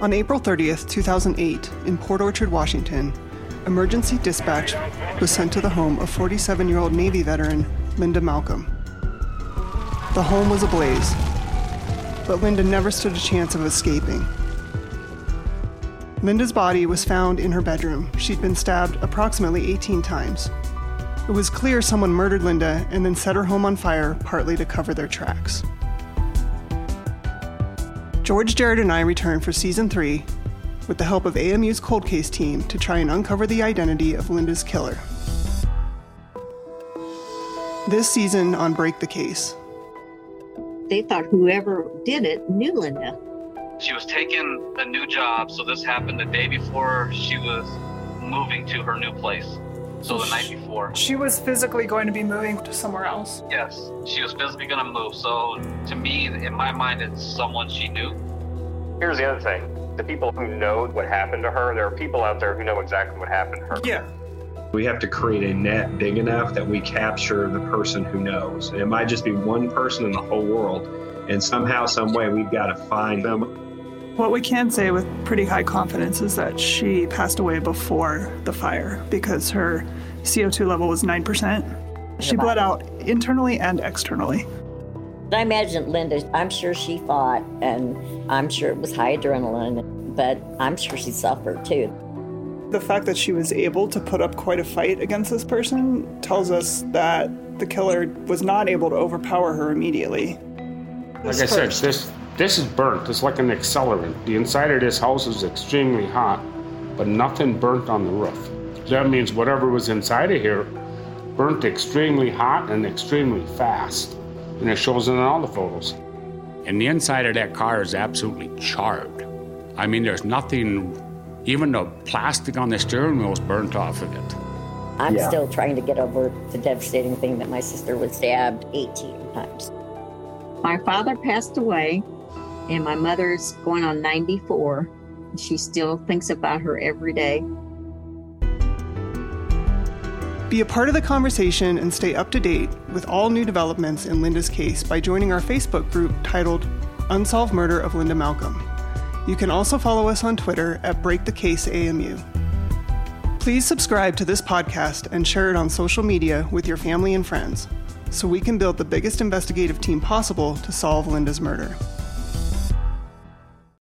On April 30th, 2008, in Port Orchard, Washington, emergency dispatch was sent to the home of 47 year old Navy veteran Linda Malcom. The home was ablaze, but Linda never stood a chance of escaping. Linda's body was found in her bedroom. She'd been stabbed approximately 18 times. It was clear someone murdered Linda and then set her home on fire, partly to cover their tracks. George, Jared, and I return for season three with the help of AMU's cold case team to try and uncover the identity of Linda's killer. This season on Break the Case. They thought whoever did it knew Linda. She was taking a new job, so this happened the day before she was moving to her new place. So the night before. She was physically going to be moving to somewhere else. Yes, she was physically going to move. So to me, in my mind, it's someone she knew. Here's the other thing the people who know what happened to her, there are people out there who know exactly what happened to her. Yeah. We have to create a net big enough that we capture the person who knows. It might just be one person in the whole world. And somehow, some way, we've got to find them. What we can say with pretty high confidence is that she passed away before the fire because her CO2 level was 9%. She bled out internally and externally. I imagine Linda, I'm sure she fought and I'm sure it was high adrenaline, but I'm sure she suffered too. The fact that she was able to put up quite a fight against this person tells us that the killer was not able to overpower her immediately. Like I said, this this is burnt. It's like an accelerant. The inside of this house is extremely hot, but nothing burnt on the roof. That means whatever was inside of here burnt extremely hot and extremely fast. And it shows in all the photos. And the inside of that car is absolutely charred. I mean, there's nothing, even the plastic on the steering wheel is burnt off of it. I'm yeah. still trying to get over the devastating thing that my sister was stabbed 18 times. My father passed away, and my mother's going on 94. She still thinks about her every day. Be a part of the conversation and stay up to date with all new developments in Linda's case by joining our Facebook group titled Unsolved Murder of Linda Malcom. You can also follow us on Twitter at Break the Case AMU. Please subscribe to this podcast and share it on social media with your family and friends so we can build the biggest investigative team possible to solve Linda's murder.